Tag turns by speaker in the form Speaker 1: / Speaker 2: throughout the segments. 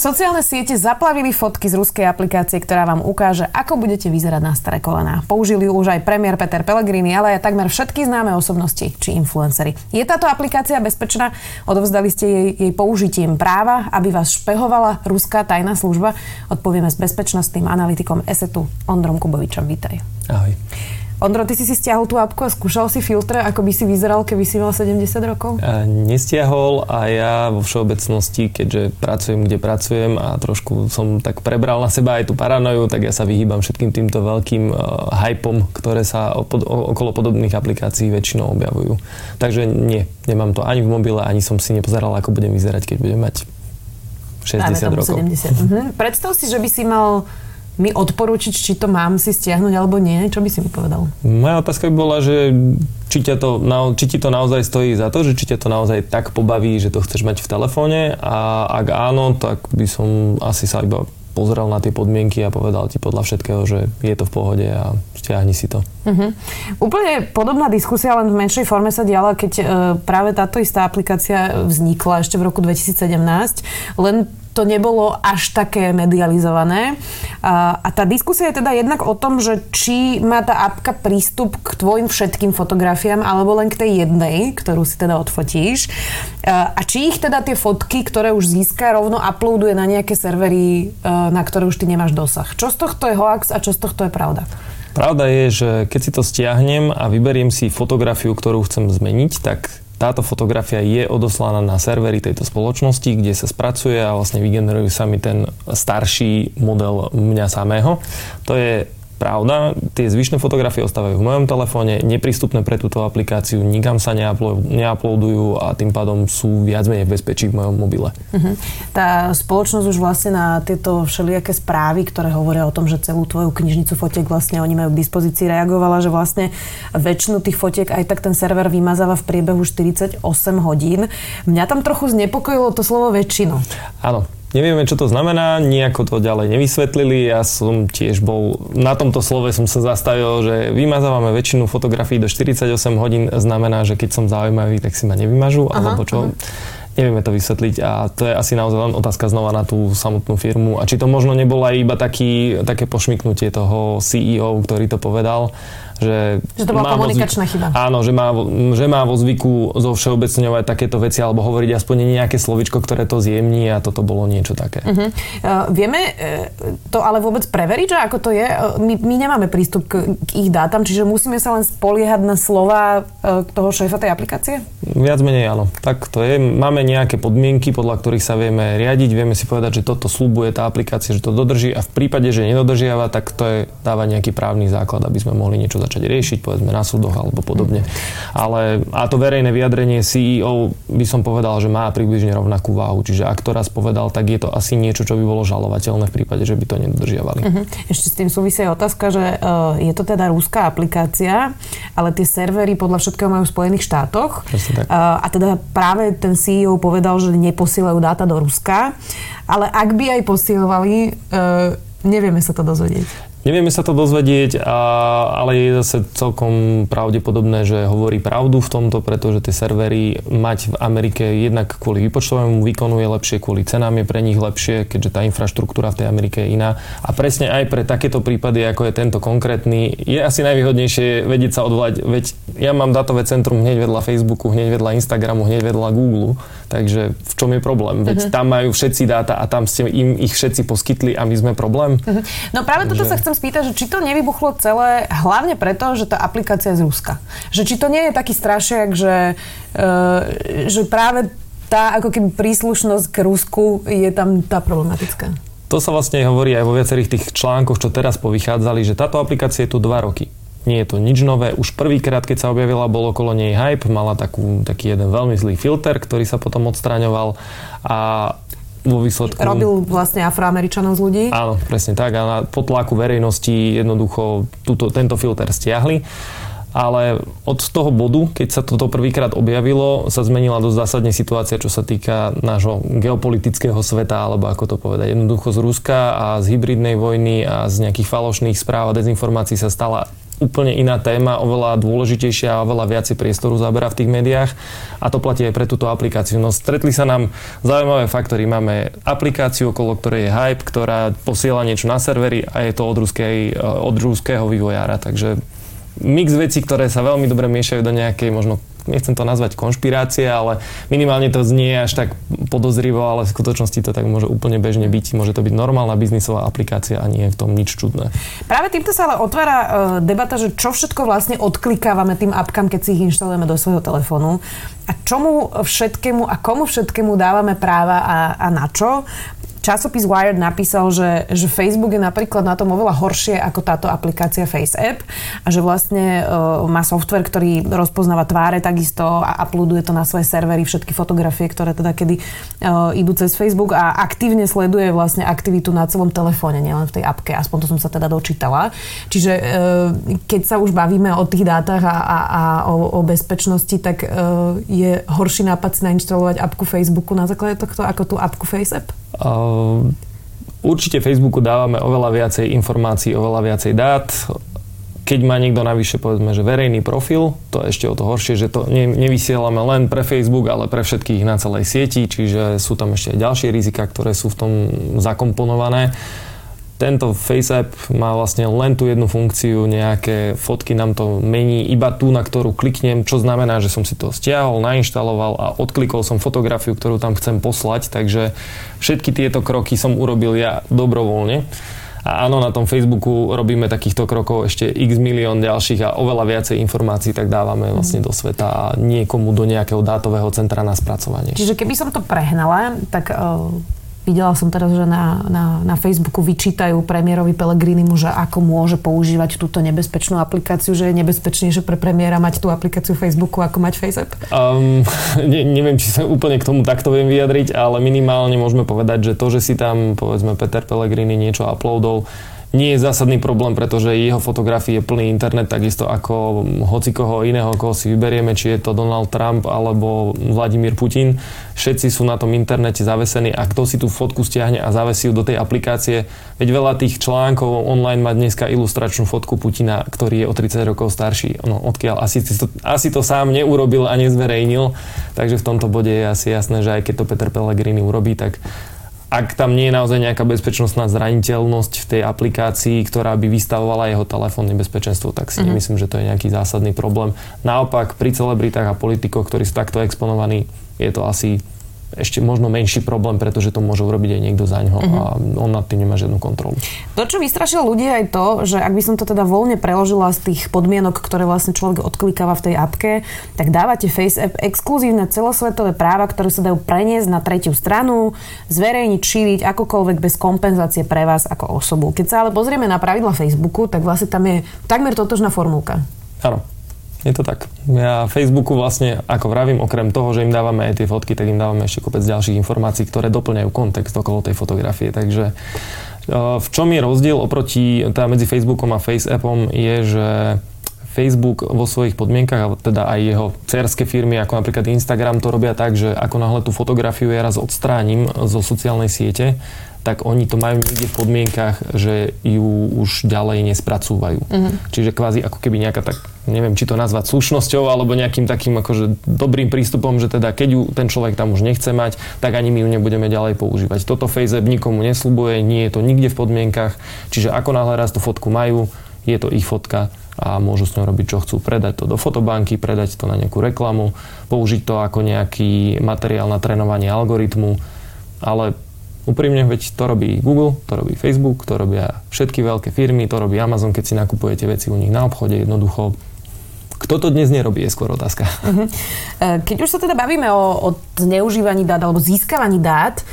Speaker 1: Sociálne siete zaplavili fotky z ruskej aplikácie, ktorá vám ukáže, ako budete vyzerať na staré kolená. Použili ju už aj premiér Peter Pellegrini, ale aj takmer všetky známe osobnosti či influencery. Je táto aplikácia bezpečná? Odovzdali ste jej, jej použitím práva, aby vás špehovala ruská tajná služba? Odpovieme s bezpečnostným analytikom ESETu Ondrom Kubovičom. Vítaj.
Speaker 2: Ahoj.
Speaker 1: Ondro, ty si si stiahol tú apku a skúšal si filtre, ako by si vyzeral, keby si mal 70 rokov?
Speaker 2: A nestiahol a ja vo všeobecnosti, keďže pracujem, kde pracujem a trošku som tak prebral na seba aj tú paranoju, tak ja sa vyhýbam všetkým týmto veľkým uh, hypom, ktoré sa opod- okolo podobných aplikácií väčšinou objavujú. Takže nie, nemám to ani v mobile, ani som si nepozeral, ako budem vyzerať, keď budem mať 60 rokov.
Speaker 1: 70. Mhm. Predstav si, že by si mal mi odporúčiť, či to mám si stiahnuť alebo nie? Čo by si mi povedal?
Speaker 2: Moja otázka by bola, že či, ťa to, či ti to naozaj stojí za to, že či ťa to naozaj tak pobaví, že to chceš mať v telefóne a ak áno, tak by som asi sa iba pozrel na tie podmienky a povedal ti podľa všetkého, že je to v pohode a stiahni si to. Uh-huh.
Speaker 1: Úplne podobná diskusia, len v menšej forme sa diala, keď e, práve táto istá aplikácia vznikla ešte v roku 2017. Len to nebolo až také medializované. A, a tá diskusia je teda jednak o tom, že či má tá apka prístup k tvojim všetkým fotografiám alebo len k tej jednej, ktorú si teda odfotíš. A, a či ich teda tie fotky, ktoré už získa, rovno uploaduje na nejaké servery, e, na ktoré už ty nemáš dosah. Čo z tohto je hoax a čo z tohto je pravda?
Speaker 2: Pravda je, že keď si to stiahnem a vyberiem si fotografiu, ktorú chcem zmeniť, tak táto fotografia je odoslaná na servery tejto spoločnosti, kde sa spracuje a vlastne vygeneruje sa mi ten starší model mňa samého. To je Pravda, tie zvyšné fotografie ostávajú v mojom telefóne, neprístupné pre túto aplikáciu, nikam sa neuploadujú a tým pádom sú viac menej v bezpečí v mojom mobile. Uh-huh.
Speaker 1: Tá spoločnosť už vlastne na tieto všelijaké správy, ktoré hovoria o tom, že celú tvoju knižnicu fotiek vlastne oni majú k dispozícii, reagovala, že vlastne väčšinu tých fotiek aj tak ten server vymazáva v priebehu 48 hodín. Mňa tam trochu znepokojilo to slovo väčšinu.
Speaker 2: Áno, Nevieme, čo to znamená, nejako to ďalej nevysvetlili. Ja som tiež bol, na tomto slove som sa zastavil, že vymazávame väčšinu fotografií do 48 hodín, znamená, že keď som zaujímavý, tak si ma nevymažu, aha, alebo čo. Aha. Nevieme to vysvetliť a to je asi naozaj len otázka znova na tú samotnú firmu. A či to možno nebolo aj iba taký, také pošmyknutie toho CEO, ktorý to povedal, že,
Speaker 1: že to bola komunikačná zvyku, chyba.
Speaker 2: Áno, že má, že má vo zvyku zo všeobecňovať takéto veci alebo hovoriť aspoň nejaké slovičko, ktoré to zjemní a toto bolo niečo také. Uh-huh.
Speaker 1: Uh, vieme uh, to ale vôbec preveriť, že ako to je? Uh, my, my nemáme prístup k, k ich dátam, čiže musíme sa len spoliehať na slova uh, toho šéfa tej aplikácie?
Speaker 2: Viac menej áno. Tak to je. Máme nejaké podmienky, podľa ktorých sa vieme riadiť. Vieme si povedať, že toto slúbuje tá aplikácia, že to dodrží a v prípade, že nedodržiava, tak to je, dáva nejaký právny základ, aby sme mohli niečo začať riešiť, povedzme na súdoch alebo podobne. Ale a to verejné vyjadrenie CEO by som povedal, že má približne rovnakú váhu. Čiže ak to raz povedal, tak je to asi niečo, čo by bolo žalovateľné v prípade, že by to nedodržiavali. Uh-huh.
Speaker 1: Ešte s tým súvisí otázka, že uh, je to teda rúská aplikácia, ale tie servery podľa všetkého majú v Spojených štátoch. Uh, a teda práve ten CEO povedal, že neposielajú dáta do Ruska. Ale ak by aj posielovali, uh, nevieme sa to dozvedieť.
Speaker 2: Nevieme sa to dozvedieť, a, ale je zase celkom pravdepodobné, že hovorí pravdu v tomto, pretože tie servery mať v Amerike jednak kvôli výpočtovému výkonu je lepšie, kvôli cenám je pre nich lepšie, keďže tá infraštruktúra v tej Amerike je iná. A presne aj pre takéto prípady, ako je tento konkrétny, je asi najvýhodnejšie vedieť sa odvolať, veď ja mám datové centrum hneď vedľa Facebooku, hneď vedľa Instagramu, hneď vedľa Google, takže v čom je problém? Veď uh-huh. tam majú všetci dáta a tam ste im ich všetci poskytli a my sme problém. Uh-huh.
Speaker 1: No práve takže... toto sa chcem spýtať, že či to nevybuchlo celé hlavne preto, že tá aplikácia je z Ruska. Že či to nie je taký strašiak, že, uh, že práve tá ako keby príslušnosť k Rusku je tam tá problematická.
Speaker 2: To sa vlastne hovorí aj vo viacerých tých článkoch, čo teraz povychádzali, že táto aplikácia je tu dva roky. Nie je to nič nové. Už prvýkrát, keď sa objavila, bol okolo nej hype. Mala takú, taký jeden veľmi zlý filter, ktorý sa potom odstraňoval. A vo výsledku...
Speaker 1: Robil vlastne afroameričanov z ľudí?
Speaker 2: Áno, presne tak. A na potlaku verejnosti jednoducho túto, tento filter stiahli. ale od toho bodu, keď sa toto prvýkrát objavilo, sa zmenila dosť zásadne situácia, čo sa týka nášho geopolitického sveta, alebo ako to povedať. Jednoducho z Ruska a z hybridnej vojny a z nejakých falošných správ a dezinformácií sa stala úplne iná téma, oveľa dôležitejšia a oveľa viacej priestoru zaberá v tých médiách a to platí aj pre túto aplikáciu. No stretli sa nám zaujímavé faktory. Máme aplikáciu, okolo ktorej je hype, ktorá posiela niečo na servery a je to od, ruskej, od ruského vývojára. Takže mix vecí, ktoré sa veľmi dobre miešajú do nejakej možno nechcem to nazvať konšpirácie, ale minimálne to znie až tak podozrivo, ale v skutočnosti to tak môže úplne bežne byť. Môže to byť normálna biznisová aplikácia a nie je v tom nič čudné.
Speaker 1: Práve týmto sa ale otvára uh, debata, že čo všetko vlastne odklikávame tým apkám, keď si ich inštalujeme do svojho telefónu a čomu všetkému a komu všetkému dávame práva a, a na čo časopis Wired napísal, že, že Facebook je napríklad na tom oveľa horšie ako táto aplikácia FaceApp a že vlastne uh, má software, ktorý rozpoznáva tváre takisto a uploaduje to na svoje servery, všetky fotografie, ktoré teda kedy uh, idú cez Facebook a aktívne sleduje vlastne aktivitu na celom telefóne, nielen v tej apke, aspoň to som sa teda dočítala. Čiže uh, keď sa už bavíme o tých dátach a, a, a o, o bezpečnosti, tak uh, je horší nápad si nainštalovať apku Facebooku na základe tohto ako tú apku FaceApp?
Speaker 2: Ehm, určite Facebooku dávame oveľa viacej informácií, oveľa viacej dát. Keď má niekto navyše, povedzme, že verejný profil, to je ešte o to horšie, že to ne, nevysielame len pre Facebook, ale pre všetkých na celej sieti, čiže sú tam ešte aj ďalšie rizika, ktoré sú v tom zakomponované. Tento FaceApp má vlastne len tú jednu funkciu, nejaké fotky nám to mení iba tú, na ktorú kliknem, čo znamená, že som si to stiahol, nainštaloval a odklikol som fotografiu, ktorú tam chcem poslať, takže všetky tieto kroky som urobil ja dobrovoľne. A áno, na tom Facebooku robíme takýchto krokov ešte x milión ďalších a oveľa viacej informácií tak dávame vlastne do sveta a niekomu do nejakého dátového centra na spracovanie.
Speaker 1: Čiže keby som to prehnala, tak uh Videla som teraz, že na, na, na Facebooku vyčítajú premiérovi Pelegrinimu, že ako môže používať túto nebezpečnú aplikáciu, že je nebezpečnejšie pre premiéra mať tú aplikáciu Facebooku ako mať FaceApp?
Speaker 2: Um, ne, neviem, či sa úplne k tomu takto viem vyjadriť, ale minimálne môžeme povedať, že to, že si tam povedzme Peter Pellegrini niečo uploadol, nie je zásadný problém, pretože jeho fotografie je plný internet, takisto ako hoci koho iného, koho si vyberieme, či je to Donald Trump alebo Vladimír Putin. Všetci sú na tom internete zavesení a kto si tú fotku stiahne a zavesí ju do tej aplikácie. Veď veľa tých článkov online má dneska ilustračnú fotku Putina, ktorý je o 30 rokov starší. No, odkiaľ asi to, asi to sám neurobil a nezverejnil. Takže v tomto bode je asi jasné, že aj keď to Peter Pellegrini urobí, tak ak tam nie je naozaj nejaká bezpečnostná zraniteľnosť v tej aplikácii, ktorá by vystavovala jeho telefónne nebezpečenstvo, tak si mm-hmm. nemyslím, že to je nejaký zásadný problém. Naopak pri celebritách a politikoch, ktorí sú takto exponovaní, je to asi ešte možno menší problém, pretože to môže urobiť aj niekto za ňo uh-huh. a on nad tým nemá žiadnu kontrolu.
Speaker 1: To, čo vystrašilo ľudí aj to, že ak by som to teda voľne preložila z tých podmienok, ktoré vlastne človek odklikáva v tej apke, tak dávate FaceApp exkluzívne celosvetové práva, ktoré sa dajú preniesť na tretiu stranu, zverejniť, šíriť akokoľvek bez kompenzácie pre vás ako osobu. Keď sa ale pozrieme na pravidla Facebooku, tak vlastne tam je takmer totožná formulka.
Speaker 2: Áno. Je to tak. Ja Facebooku vlastne, ako vravím, okrem toho, že im dávame aj tie fotky, tak im dávame ešte kopec ďalších informácií, ktoré doplňajú kontext okolo tej fotografie. Takže e, v čom je rozdiel oproti teda medzi Facebookom a FaceAppom je, že Facebook vo svojich podmienkach, teda aj jeho cerské firmy, ako napríklad Instagram, to robia tak, že ako náhle tú fotografiu ja raz odstránim zo sociálnej siete, tak oni to majú niekde v podmienkach, že ju už ďalej nespracúvajú. Uh-huh. Čiže kvázi ako keby nejaká tak, neviem, či to nazvať slušnosťou, alebo nejakým takým akože dobrým prístupom, že teda keď ju ten človek tam už nechce mať, tak ani my ju nebudeme ďalej používať. Toto FaceApp nikomu neslubuje, nie je to nikde v podmienkach, čiže ako náhle raz tú fotku majú, je to ich fotka a môžu s ňou robiť, čo chcú. Predať to do fotobanky, predať to na nejakú reklamu, použiť to ako nejaký materiál na trénovanie algoritmu, ale Úprimne, veď to robí Google, to robí Facebook, to robia všetky veľké firmy, to robí Amazon, keď si nakupujete veci u nich na obchode, jednoducho kto to dnes nerobí, je skôr otázka. Uh-huh.
Speaker 1: Keď už sa teda bavíme o, o zneužívaní dát alebo získavaní dát,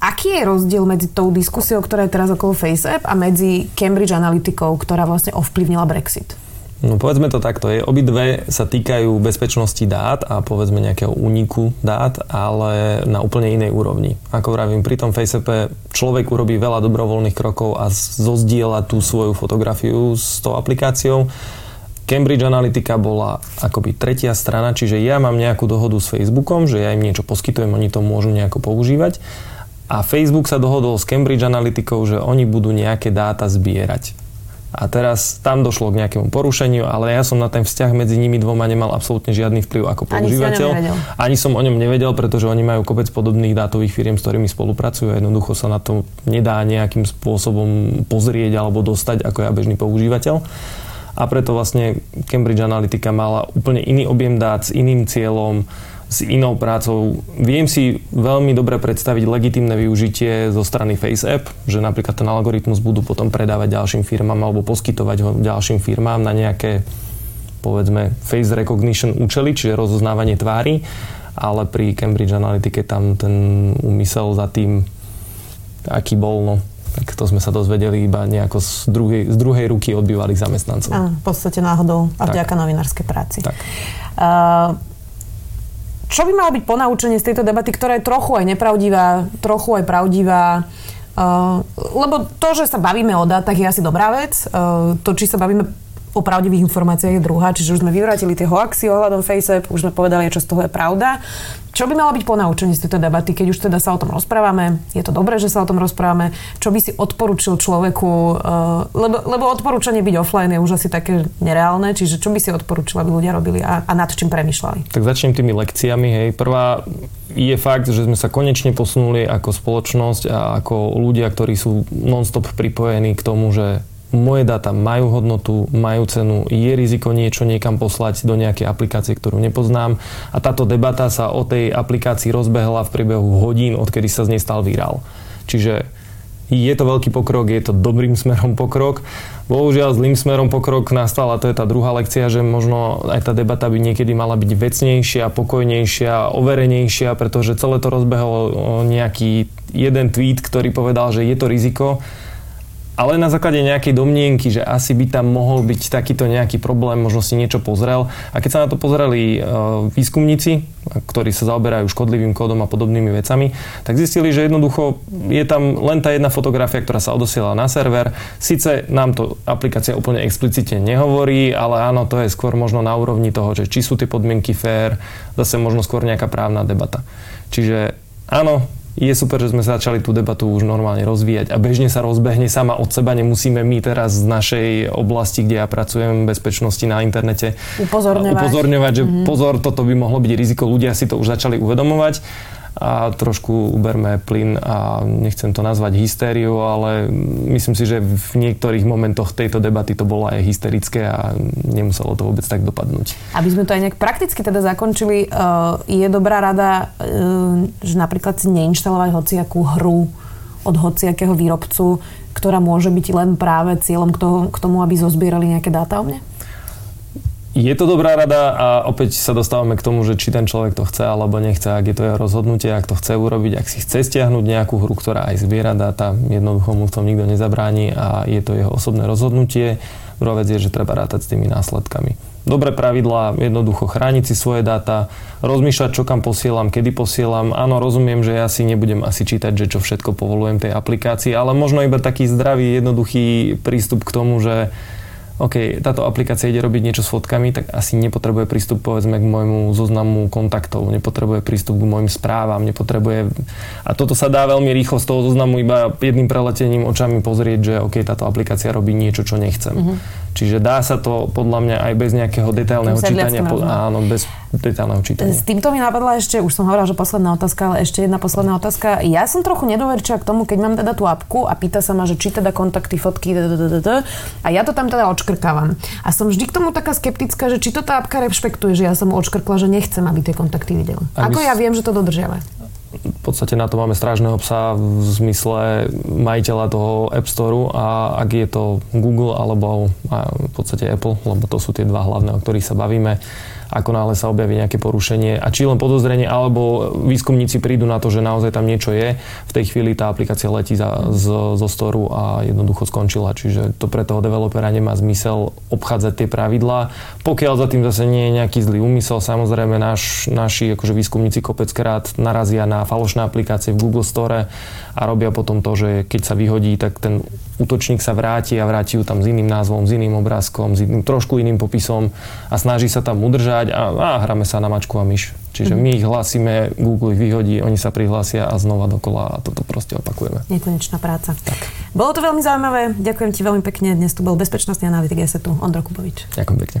Speaker 1: aký je rozdiel medzi tou diskusiou, ktorá je teraz okolo FaceApp a medzi Cambridge Analyticou, ktorá vlastne ovplyvnila Brexit?
Speaker 2: No povedzme to takto, je, obidve sa týkajú bezpečnosti dát a povedzme nejakého úniku dát, ale na úplne inej úrovni. Ako vravím, pri tom FaceApp človek urobí veľa dobrovoľných krokov a zozdiela tú svoju fotografiu s tou aplikáciou. Cambridge Analytica bola akoby tretia strana, čiže ja mám nejakú dohodu s Facebookom, že ja im niečo poskytujem, oni to môžu nejako používať. A Facebook sa dohodol s Cambridge Analyticou, že oni budú nejaké dáta zbierať. A teraz tam došlo k nejakému porušeniu, ale ja som na ten vzťah medzi nimi dvoma nemal absolútne žiadny vplyv ako používateľ.
Speaker 1: Ani,
Speaker 2: Ani som o ňom nevedel, pretože oni majú kopec podobných dátových firiem, s ktorými spolupracujú a jednoducho sa na to nedá nejakým spôsobom pozrieť alebo dostať ako ja bežný používateľ a preto vlastne Cambridge Analytica mala úplne iný objem dát s iným cieľom, s inou prácou. Viem si veľmi dobre predstaviť legitimné využitie zo strany FaceApp, že napríklad ten algoritmus budú potom predávať ďalším firmám alebo poskytovať ho ďalším firmám na nejaké povedzme face recognition účely, čiže rozoznávanie tvári, ale pri Cambridge Analytike tam ten úmysel za tým aký bol, no tak to sme sa dozvedeli iba nejako z druhej, z druhej ruky od bývalých zamestnancov.
Speaker 1: Áno, v podstate náhodou a vďaka novinárskej práci.
Speaker 2: Tak.
Speaker 1: Uh, čo by malo byť ponaučenie z tejto debaty, ktorá je trochu aj nepravdivá, trochu aj pravdivá? Uh, lebo to, že sa bavíme o dátach, je asi dobrá vec. Uh, to, či sa bavíme o pravdivých informáciách je druhá, čiže už sme vyvrátili tie hoaxy ohľadom FaceApp, už sme povedali, čo z toho je pravda. Čo by malo byť ponaučenie z tejto debaty, keď už teda sa o tom rozprávame? Je to dobré, že sa o tom rozprávame. Čo by si odporučil človeku? Uh, lebo, lebo odporúčanie byť offline je už asi také nereálne, čiže čo by si odporučil, aby ľudia robili a, a nad čím premyšľali?
Speaker 2: Tak začnem tými lekciami. Hej. Prvá je fakt, že sme sa konečne posunuli ako spoločnosť a ako ľudia, ktorí sú non-stop pripojení k tomu, že moje dáta majú hodnotu, majú cenu, je riziko niečo niekam poslať do nejakej aplikácie, ktorú nepoznám. A táto debata sa o tej aplikácii rozbehla v priebehu hodín, odkedy sa z nej stal virál. Čiže je to veľký pokrok, je to dobrým smerom pokrok. Bohužiaľ zlým smerom pokrok nastal a to je tá druhá lekcia, že možno aj tá debata by niekedy mala byť vecnejšia, pokojnejšia, overenejšia, pretože celé to rozbehlo nejaký jeden tweet, ktorý povedal, že je to riziko ale na základe nejakej domnienky, že asi by tam mohol byť takýto nejaký problém, možno si niečo pozrel. A keď sa na to pozreli uh, výskumníci, ktorí sa zaoberajú škodlivým kódom a podobnými vecami, tak zistili, že jednoducho je tam len tá jedna fotografia, ktorá sa odosiela na server. Sice nám to aplikácia úplne explicitne nehovorí, ale áno, to je skôr možno na úrovni toho, že či sú tie podmienky fair, zase možno skôr nejaká právna debata. Čiže áno, je super, že sme začali tú debatu už normálne rozvíjať a bežne sa rozbehne sama od seba. Nemusíme my teraz z našej oblasti, kde ja pracujem v bezpečnosti na internete
Speaker 1: upozorňovať,
Speaker 2: upozorňovať že mm-hmm. pozor, toto by mohlo byť riziko. Ľudia si to už začali uvedomovať a trošku uberme plyn a nechcem to nazvať hystériou, ale myslím si, že v niektorých momentoch tejto debaty to bolo aj hysterické a nemuselo to vôbec tak dopadnúť.
Speaker 1: Aby sme to aj nejak prakticky teda zakončili, eh, je dobrá rada, eh, že napríklad si neinštalovať hociakú hru od hociakého výrobcu, ktorá môže byť len práve cieľom k tomu, aby zozbierali nejaké dáta o mne?
Speaker 2: Je to dobrá rada a opäť sa dostávame k tomu, že či ten človek to chce alebo nechce, ak je to jeho rozhodnutie, ak to chce urobiť, ak si chce stiahnuť nejakú hru, ktorá aj zbiera dáta, jednoducho mu v tom nikto nezabráni a je to jeho osobné rozhodnutie. Druhá vec je, že treba rátať s tými následkami. Dobré pravidlá, jednoducho chrániť si svoje dáta, rozmýšľať, čo kam posielam, kedy posielam. Áno, rozumiem, že ja si nebudem asi čítať, že čo všetko povolujem tej aplikácii, ale možno iba taký zdravý, jednoduchý prístup k tomu, že OK, táto aplikácia ide robiť niečo s fotkami, tak asi nepotrebuje prístup povedzme k môjmu zoznamu kontaktov, nepotrebuje prístup k môjim správam, nepotrebuje... A toto sa dá veľmi rýchlo z toho zoznamu iba jedným preletením očami pozrieť, že OK, táto aplikácia robí niečo, čo nechcem. Mm-hmm. Čiže dá sa to podľa mňa aj bez nejakého detailného čítania. Po, áno, bez detailného čítania.
Speaker 1: S týmto mi napadla ešte, už som hovorila, že posledná otázka, ale ešte jedna posledná otázka. Ja som trochu nedoverčia k tomu, keď mám teda tú apku a pýta sa ma, že či teda kontakty, fotky, a ja to tam teda odškrkávam. A som vždy k tomu taká skeptická, že či to tá apka rešpektuje, že ja som odškrkla, že nechcem, aby tie kontakty videl. Ako ja viem, že to dodržiava?
Speaker 2: v podstate na to máme strážneho psa v zmysle majiteľa toho App Store a ak je to Google alebo v podstate Apple, lebo to sú tie dva hlavné, o ktorých sa bavíme, ako náhle sa objaví nejaké porušenie a či len podozrenie, alebo výskumníci prídu na to, že naozaj tam niečo je, v tej chvíli tá aplikácia letí za, z, zo storu a jednoducho skončila. Čiže to pre toho developera nemá zmysel obchádzať tie pravidlá. Pokiaľ za tým zase nie je nejaký zlý úmysel, samozrejme naš, naši akože výskumníci kopeckrát narazia na na falošné aplikácie v Google Store a robia potom to, že keď sa vyhodí, tak ten útočník sa vráti a vráti ju tam s iným názvom, s iným obrázkom, s iným, trošku iným popisom a snaží sa tam udržať a, a hráme sa na mačku a myš. Čiže mm-hmm. my ich hlásime, Google ich vyhodí, oni sa prihlásia a znova dokola a toto proste opakujeme.
Speaker 1: Nekonečná práca. Tak. Bolo to veľmi zaujímavé, ďakujem ti veľmi pekne. Dnes tu bol bezpečnostný analytik ESETu Ondro Kubovič.
Speaker 2: Ďakujem pekne.